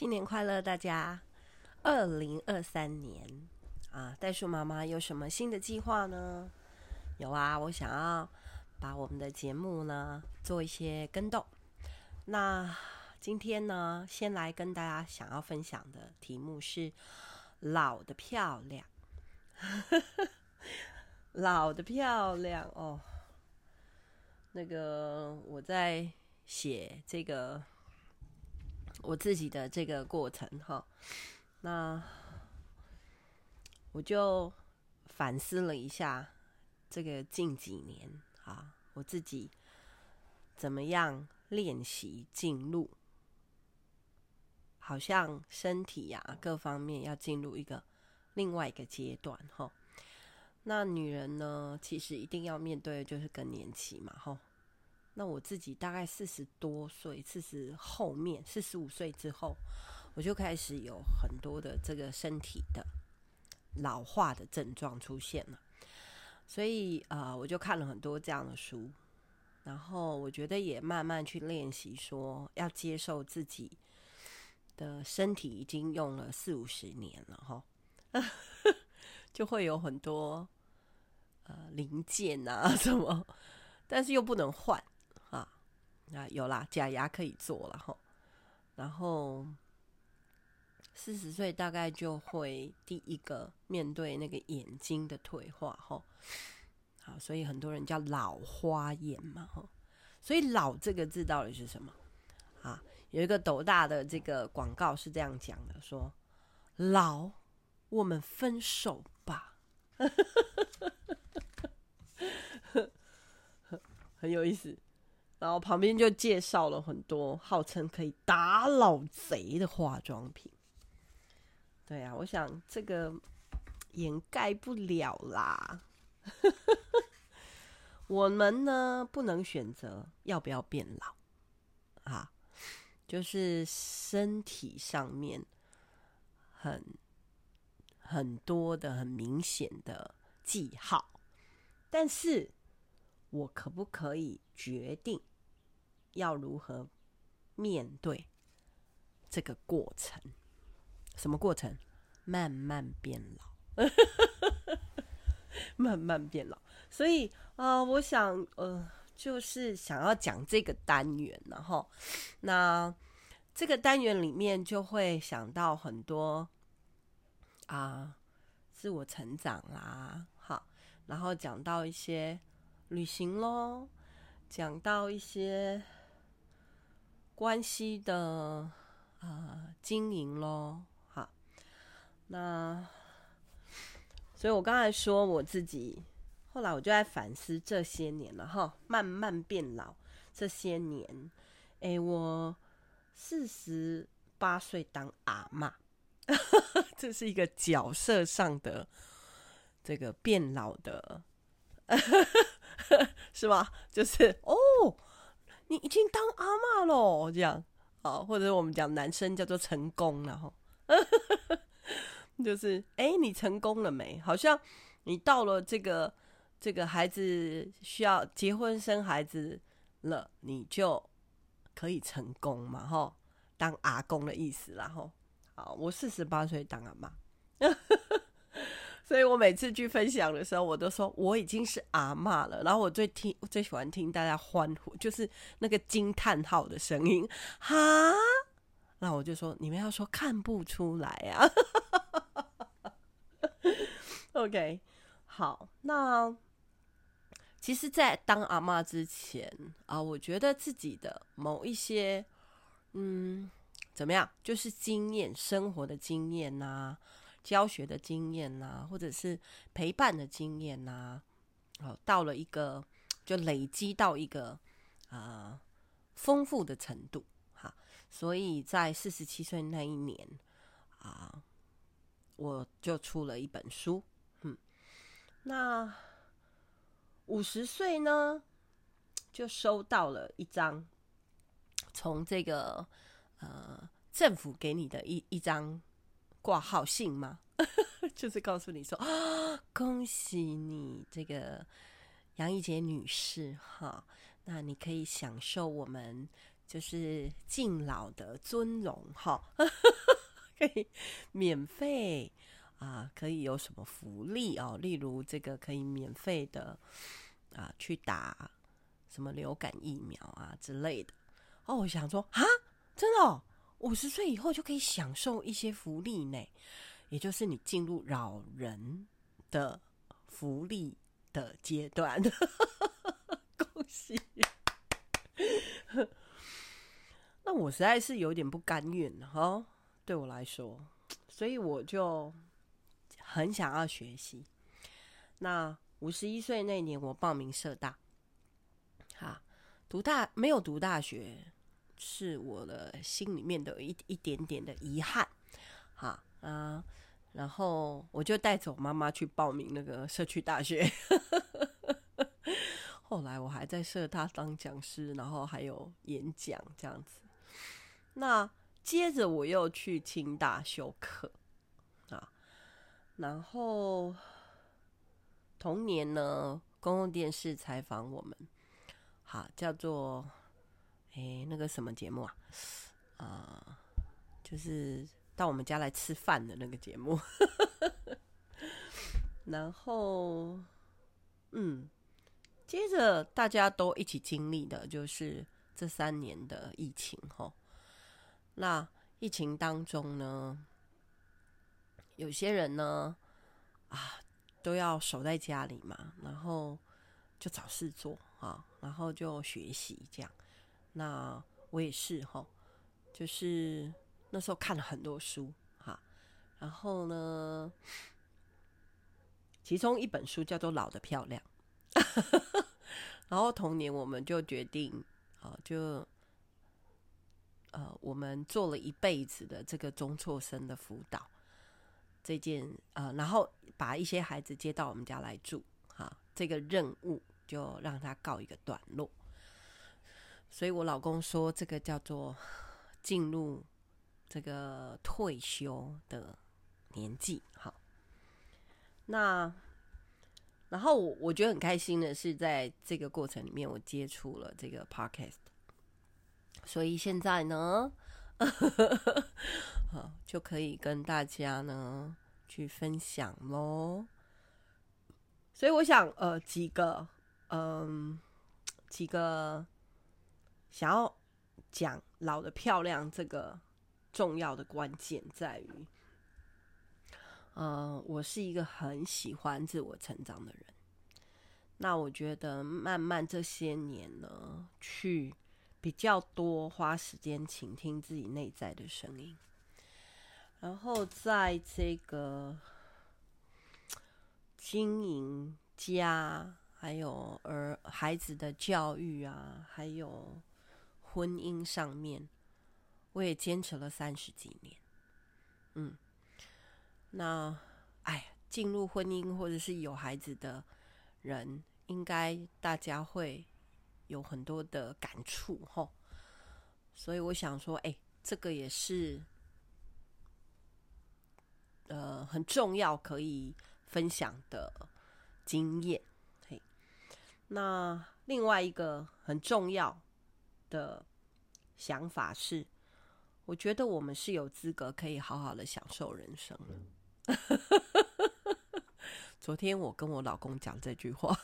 新年快乐，大家！二零二三年啊，袋鼠妈妈有什么新的计划呢？有啊，我想要把我们的节目呢做一些更动。那今天呢，先来跟大家想要分享的题目是“老的漂亮”。老的漂亮哦，那个我在写这个。我自己的这个过程哈，那我就反思了一下这个近几年啊，我自己怎么样练习进入，好像身体呀、各方面要进入一个另外一个阶段哈。那女人呢，其实一定要面对的就是更年期嘛哈。那我自己大概四十多岁，四十后面四十五岁之后，我就开始有很多的这个身体的老化的症状出现了，所以啊、呃，我就看了很多这样的书，然后我觉得也慢慢去练习，说要接受自己的身体已经用了四五十年了哈，就会有很多呃零件啊什么，但是又不能换。啊，有啦，假牙可以做了哈。然后四十岁大概就会第一个面对那个眼睛的退化哈。好，所以很多人叫老花眼嘛哈。所以“老”这个字到底是什么？啊，有一个斗大的这个广告是这样讲的：说“老，我们分手吧。” 很有意思。然后旁边就介绍了很多号称可以打老贼的化妆品。对啊，我想这个掩盖不了啦。我们呢，不能选择要不要变老啊，就是身体上面很很多的很明显的记号，但是我可不可以决定？要如何面对这个过程？什么过程？慢慢变老，慢慢变老。所以啊、我想呃，就是想要讲这个单元，然后那这个单元里面就会想到很多啊、自我成长啦，好，然后讲到一些旅行咯，讲到一些。关系的啊、经营咯，好，那所以我刚才说我自己，后来我就在反思这些年了哈，慢慢变老这些年，哎，我四十八岁当阿嬷，这是一个角色上的这个变老的，是吗？就是哦。你已经当阿妈了，这样好，或者我们讲男生叫做成功了哈，就是哎，你成功了没？好像你到了这个这个孩子需要结婚生孩子了，你就可以成功嘛，哈，当阿公的意思啦，哈。好，我四十八岁当阿妈。所以我每次去分享的时候，我都说我已经是阿嬷了。然后我最听，我最喜欢听大家欢呼，就是那个惊叹号的声音，哈。那我就说，你们要说看不出来啊。OK，好。那其实，在当阿嬷之前啊，我觉得自己的某一些，嗯，怎么样，就是经验，生活的经验呐、教学的经验呐、啊，或者是陪伴的经验呐、啊，哦，到了一个就累积到一个啊丰富的程度哈，所以在四十七岁那一年啊，我就出了一本书，嗯，那五十岁呢，就收到了一张从这个呃政府给你的一一张。挂号信吗？就是告诉你说，恭喜你这个杨一杰女士哈，那你可以享受我们就是敬老的尊荣哈，可以免费啊，可以有什么福利哦？例如这个可以免费的啊，去打什么流感疫苗啊之类的哦。我想说啊，真的，五十岁以后就可以享受一些福利呢，也就是你进入老人的福利的阶段，恭喜！那我实在是有点不甘愿哈，对我来说，所以我就很想要学习。那五十一岁那年，我报名社大，哈，读大没有读大学，是我的心里面的一一点点的遗憾，哈啊，然后我就带着我妈妈去报名那个社区大学。后来我还在社大当讲师，然后还有演讲这样子。那接着我又去清大修课啊，然后同年呢，公共电视采访我们，好叫做诶那个什么节目啊？啊，就是到我们家来吃饭的那个节目。然后嗯。接着大家都一起经历的，就是这三年的疫情吼。那疫情当中呢，有些人呢，啊，都要守在家里嘛，然后就找事做啊，然后就学习这样。那我也是哈，就是那时候看了很多书哈，然后呢，其中一本书叫做《老的漂亮》。然后同年，我们就决定，啊，就，呃，我们做了一辈子的这个中辍生的辅导这件，呃，然后把一些孩子接到我们家来住，哈，这个任务就让他告一个段落。所以我老公说，这个叫做进入这个退休的年纪，好，那。然后我我觉得很开心的是，在这个过程里面，我接触了这个 podcast，所以现在呢，好就可以跟大家呢去分享喽。所以我想，呃，几个，嗯，几个想要讲老得漂亮这个重要的关键在于。嗯、我是一个很喜欢自我成长的人。那我觉得慢慢这些年呢，去比较多花时间倾听自己内在的声音，然后在这个经营家，还有儿孩子的教育啊，还有婚姻上面，我也坚持了三十几年。嗯。那，哎，进入婚姻或者是有孩子的人，应该大家会有很多的感触吼。所以我想说，哎，这个也是，呃，很重要可以分享的经验。嘿，那另外一个很重要的想法是，我觉得我们是有资格可以好好的享受人生的。昨天我跟我老公讲这句话，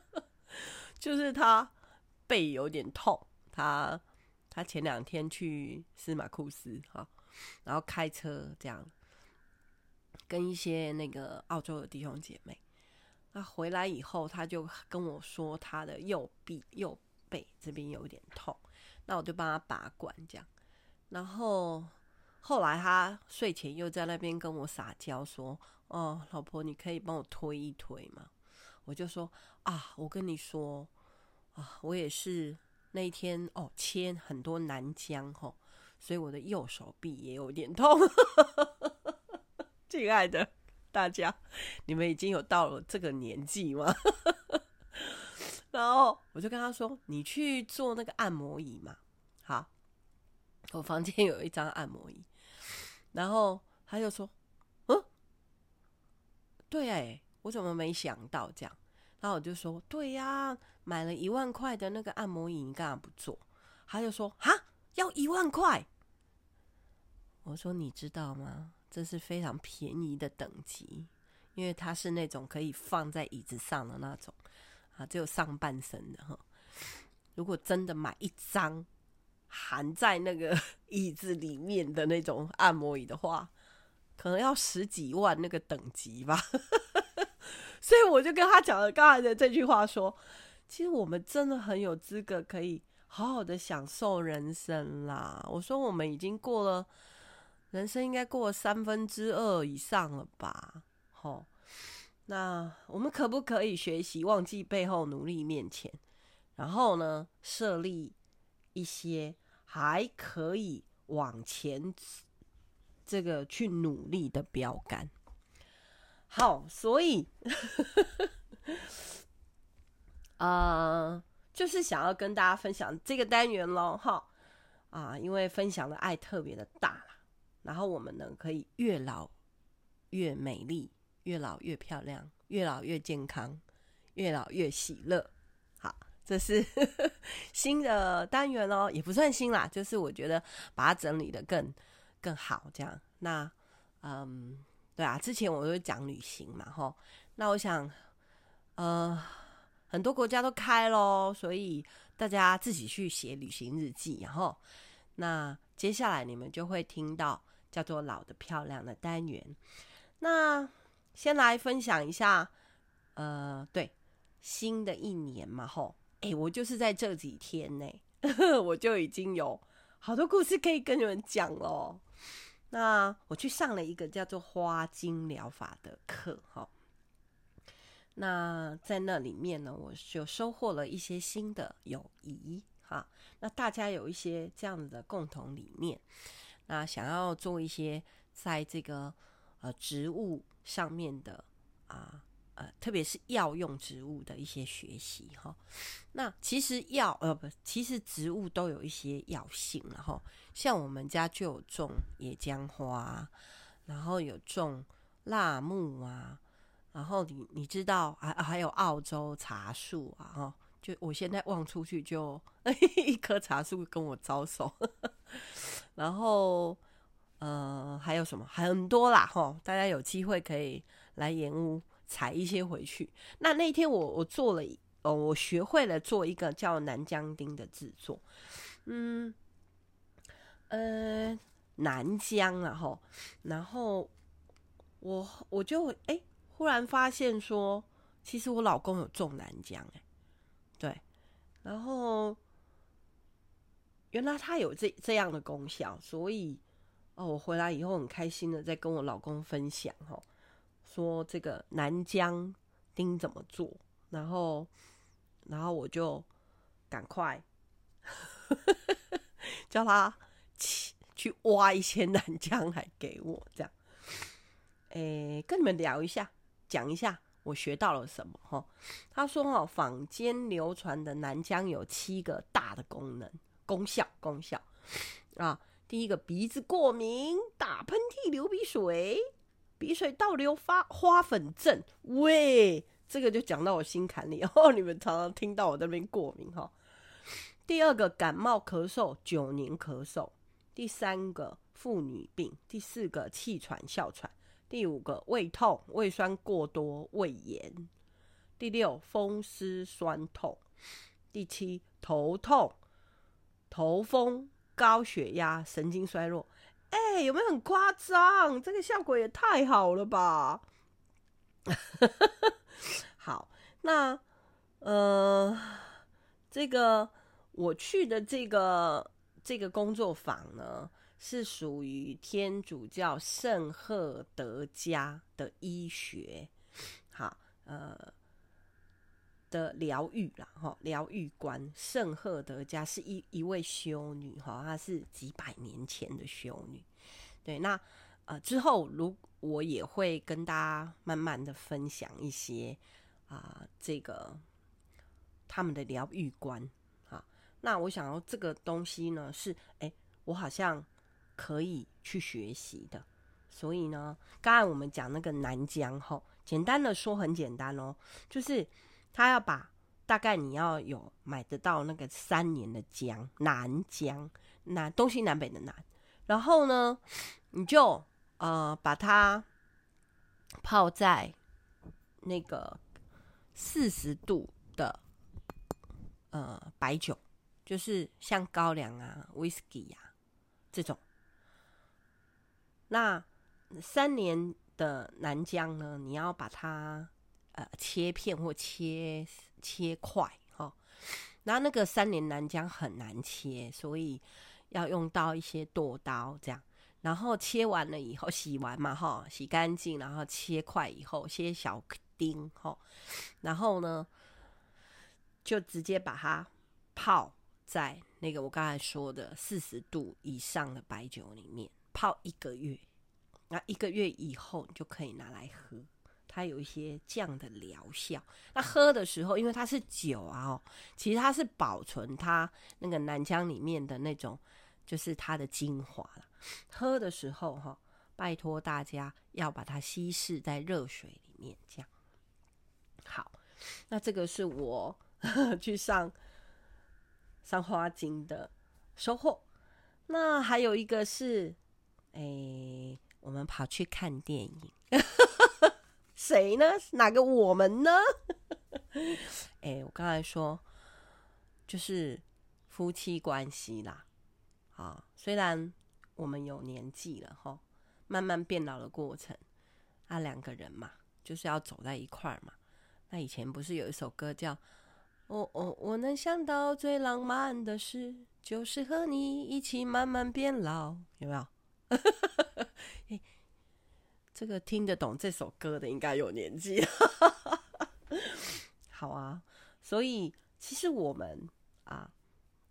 就是他背有点痛，他他前两天去司马库斯哈，然后开车这样，跟一些那个澳洲的弟兄姐妹，那回来以后他就跟我说他的右臂右背这边有点痛，那我就帮他拔罐这样，然后。后来他睡前又在那边跟我撒娇说：“哦，老婆，你可以帮我推一推吗？”我就说：“啊，我跟你说啊，我也是那一天哦，切很多南姜吼，所以我的右手臂也有点痛。”亲爱的大家，你们已经有到了这个年纪吗？然后我就跟他说：“你去做那个按摩椅嘛。”好，我房间有一张按摩椅。然后他就说：“嗯，对哎，我怎么没想到这样？”然后我就说：“对呀，买了一万块的那个按摩椅，你干嘛不做？”他就说：“哈，要一万块。”我说：“你知道吗？这是非常便宜的等级，因为它是那种可以放在椅子上的那种啊，只有上半身的哈。如果真的买一张含在那个 椅子里面的那种按摩椅的话，可能要十几万那个等级吧。所以我就跟他讲了刚才的这句话说，其实我们真的很有资格可以好好的享受人生啦。我说我们已经过了。人生应该过了三分之二以上了吧？吼，那我们可不可以学习忘记背后，努力面前？然后呢，设立一些还可以往前这个去努力的标杆。好，所以，呃，就是想要跟大家分享这个单元喽，哈啊，因为分享的爱特别的大。然后我们呢，可以越老越美丽，越老越漂亮，越老越健康，越老越喜乐。好，这是 新的单元哦，也不算新啦，就是我觉得把它整理得更更好，这样。那嗯，对啊，之前我都讲旅行嘛，吼。那我想，呃，很多国家都开咯，所以大家自己去写旅行日记，然后那接下来你们就会听到。叫做老的漂亮的单元，那先来分享一下，呃，对，新的一年嘛，吼，哎，我就是在这几天呢，我就已经有好多故事可以跟你们讲咯。那我去上了一个叫做花精疗法的课，哈，那在那里面呢，我就收获了一些新的友谊，哈，那大家有一些这样子的共同理念。那想要做一些在这个呃植物上面的啊呃，特别是药用植物的一些学习哈。那其实药呃不，其实植物都有一些药性，然后像我们家就有种野姜花，然后有种辣木啊，然后你你知道还还有澳洲茶树啊哈，就我现在望出去就 一棵茶树跟我招手。然后，呃，还有什么？很多啦，吼！大家有机会可以来盐屋采一些回去。那那天我我做了，哦，我学会了做一个叫南姜丁的制作。嗯，呃，南姜啊，吼，然后我我就哎，忽然发现说，其实我老公有种南姜，哎，对，然后。原来它有这这样的功效，所以哦，我回来以后很开心的在跟我老公分享哈，说这个南姜丁怎么做，然后然后我就赶快 叫他去去挖一些南姜来给我，这样，诶，跟你们聊一下，讲一下我学到了什么哈。他说哦，坊间流传的南姜有七个大的功能。功效功效啊！第一个鼻子过敏、打喷嚏、流鼻水、鼻水倒流发花粉症，喂，这个就讲到我心坎里哦。你们常常听到我这边过敏哈。第二个感冒咳嗽、九年咳嗽。第三个妇女病。第四个气喘哮喘。第五个胃痛、胃酸过多、胃炎。第六风湿酸痛。第七头痛。头风、高血压、神经衰弱，哎、有没有很夸张？这个效果也太好了吧！好，那呃，这个我去的这个这个工作坊呢，是属于天主教圣赫德家的医学，好，呃。的疗愈啦，哈，疗愈观圣赫德家是一一位修女，哈，她是几百年前的修女。对，那呃之后，如我也会跟大家慢慢的分享一些啊、呃，这个他们的疗愈观。好，那我想要这个东西呢，是哎、我好像可以去学习的。所以呢，刚才我们讲那个南疆，哈，简单的说很简单哦，就是。他要把大概你要有买得到那个三年的姜，南姜，南东西南北的南，然后呢，你就呃把它泡在那个四十度的呃白酒，就是像高粱啊、威士忌呀这种。那三年的南姜呢，你要把它切片或切切块哈。那那个三年南姜很难切，所以要用到一些剁刀这样。然后切完了以后，洗完嘛哈，洗干净，然后切块以后，切小丁哈。然后呢，就直接把它泡在那个我刚才说的四十度以上的白酒里面。泡一个月，那一个月以后你就可以拿来喝，它有一些这样的疗效。那喝的时候，因为它是酒啊，哦，其实它是保存它那个南腔里面的那种，就是它的精华了。喝的时候哈，拜托大家要把它稀释在热水里面，这样。好，那这个是我呵 呵去上上花精的收获。那还有一个是。哎、我们跑去看电影，谁呢？哪个我们呢？哎、我刚才说就是夫妻关系啦。啊，虽然我们有年纪了哈，慢慢变老的过程，啊，两个人嘛，就是要走在一块嘛。那以前不是有一首歌叫《我我我能想到最浪漫的事，就是和你一起慢慢变老》，有没有？这个听得懂这首歌的应该有年纪。好啊，所以其实我们啊，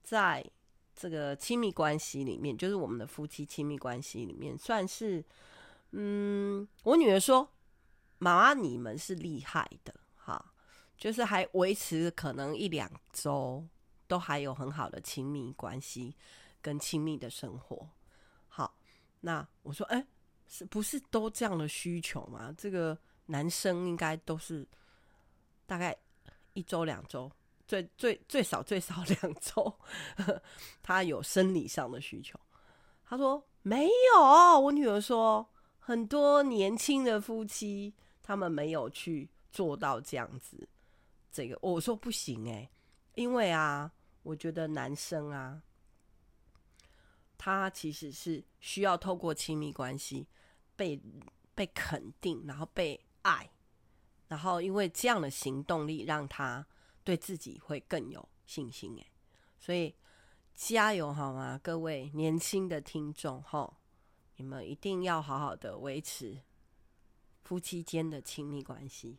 在这个亲密关系里面，就是我们的夫妻亲密关系里面，算是嗯，我女儿说：“妈妈，你们是厉害的，哈，就是还维持可能一两周都还有很好的亲密关系跟亲密的生活。”好那我说，哎、是不是都这样的需求吗？这个男生应该都是大概一周两周，最最最少最少两周，他有生理上的需求。他说没有，我女儿说很多年轻的夫妻他们没有去做到这样子。这个我说不行哎、因为啊，我觉得男生啊。他其实是需要透过亲密关系被被肯定，然后被爱，然后因为这样的行动力，让他对自己会更有信心。哎，所以加油好吗，各位年轻的听众吼，你们一定要好好的维持夫妻间的亲密关系。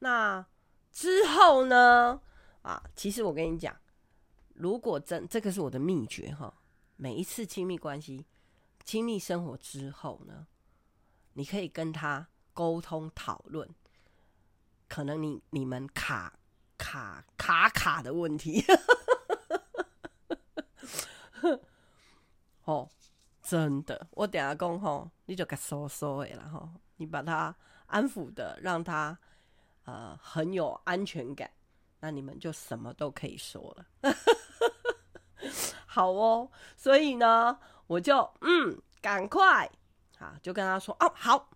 那之后呢？啊，其实我跟你讲，如果真这个是我的秘诀哈。每一次亲密关系、亲密生活之后呢，你可以跟他沟通讨论，可能你你们卡卡卡卡的问题，哦，真的，我等下讲吼，你就给说说诶，然后你把他安抚的，让他呃很有安全感，那你们就什么都可以说了。好哦，所以呢，我就嗯，赶快啊，就跟他说哦，好，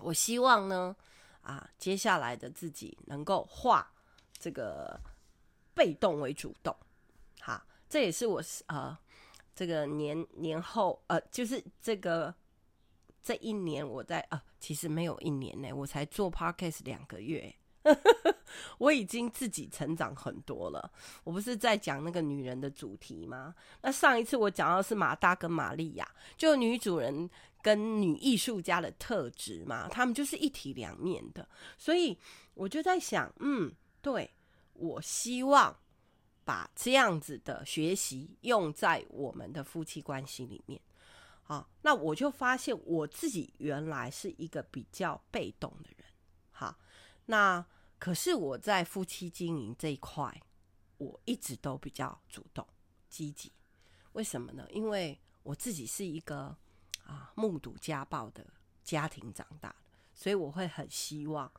我希望呢，啊，接下来的自己能够化这个被动为主动，好，这也是我呃，这个年年后呃，就是这个这一年我在呃，其实没有一年呢，我才做 Podcast 两个月。我已经自己成长很多了。我不是在讲那个女人的主题吗？那上一次我讲到的是马大跟玛利亚，就女主人跟女艺术家的特质嘛，他们就是一体两面的。所以我就在想，嗯，对，我希望把这样子的学习用在我们的夫妻关系里面。好，那我就发现我自己原来是一个比较被动的人。好。那可是我在夫妻经营这一块，我一直都比较主动积极。为什么呢？因为我自己是一个啊目睹家暴的家庭长大，所以我会很希望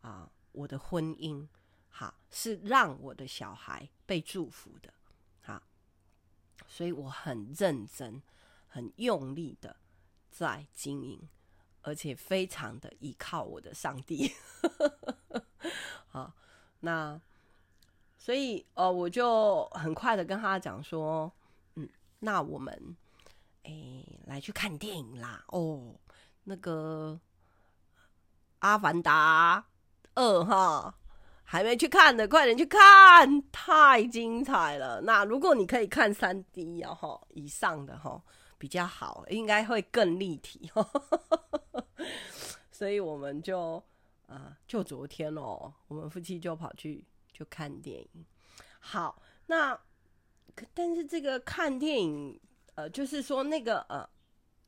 啊我的婚姻好，是让我的小孩被祝福的，好，所以我很认真、很用力的在经营，而且非常的依靠我的上帝。好，那所以呃，我就很快的跟他讲说，嗯，那我们诶来去看电影啦，哦，那个。阿凡达二哈，还没去看的，快点去看，太精彩了。那如果你可以看三 D 哦哈以上的哈比较好，应该会更立体。所以我们就啊，就昨天哦，我们夫妻就跑去就看电影。好，那但是这个看电影，呃，就是说那个呃，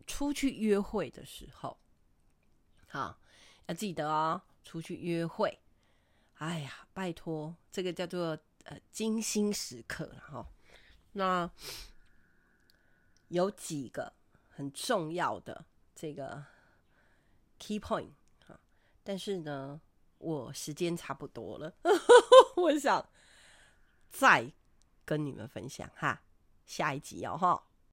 出去约会的时候，好。要记得哦，出去约会，哎呀，拜托，这个叫做呃精心时刻了哈。那有几个很重要的这个 key point，但是呢，我时间差不多了，我想再跟你们分享哈，下一集哦哈。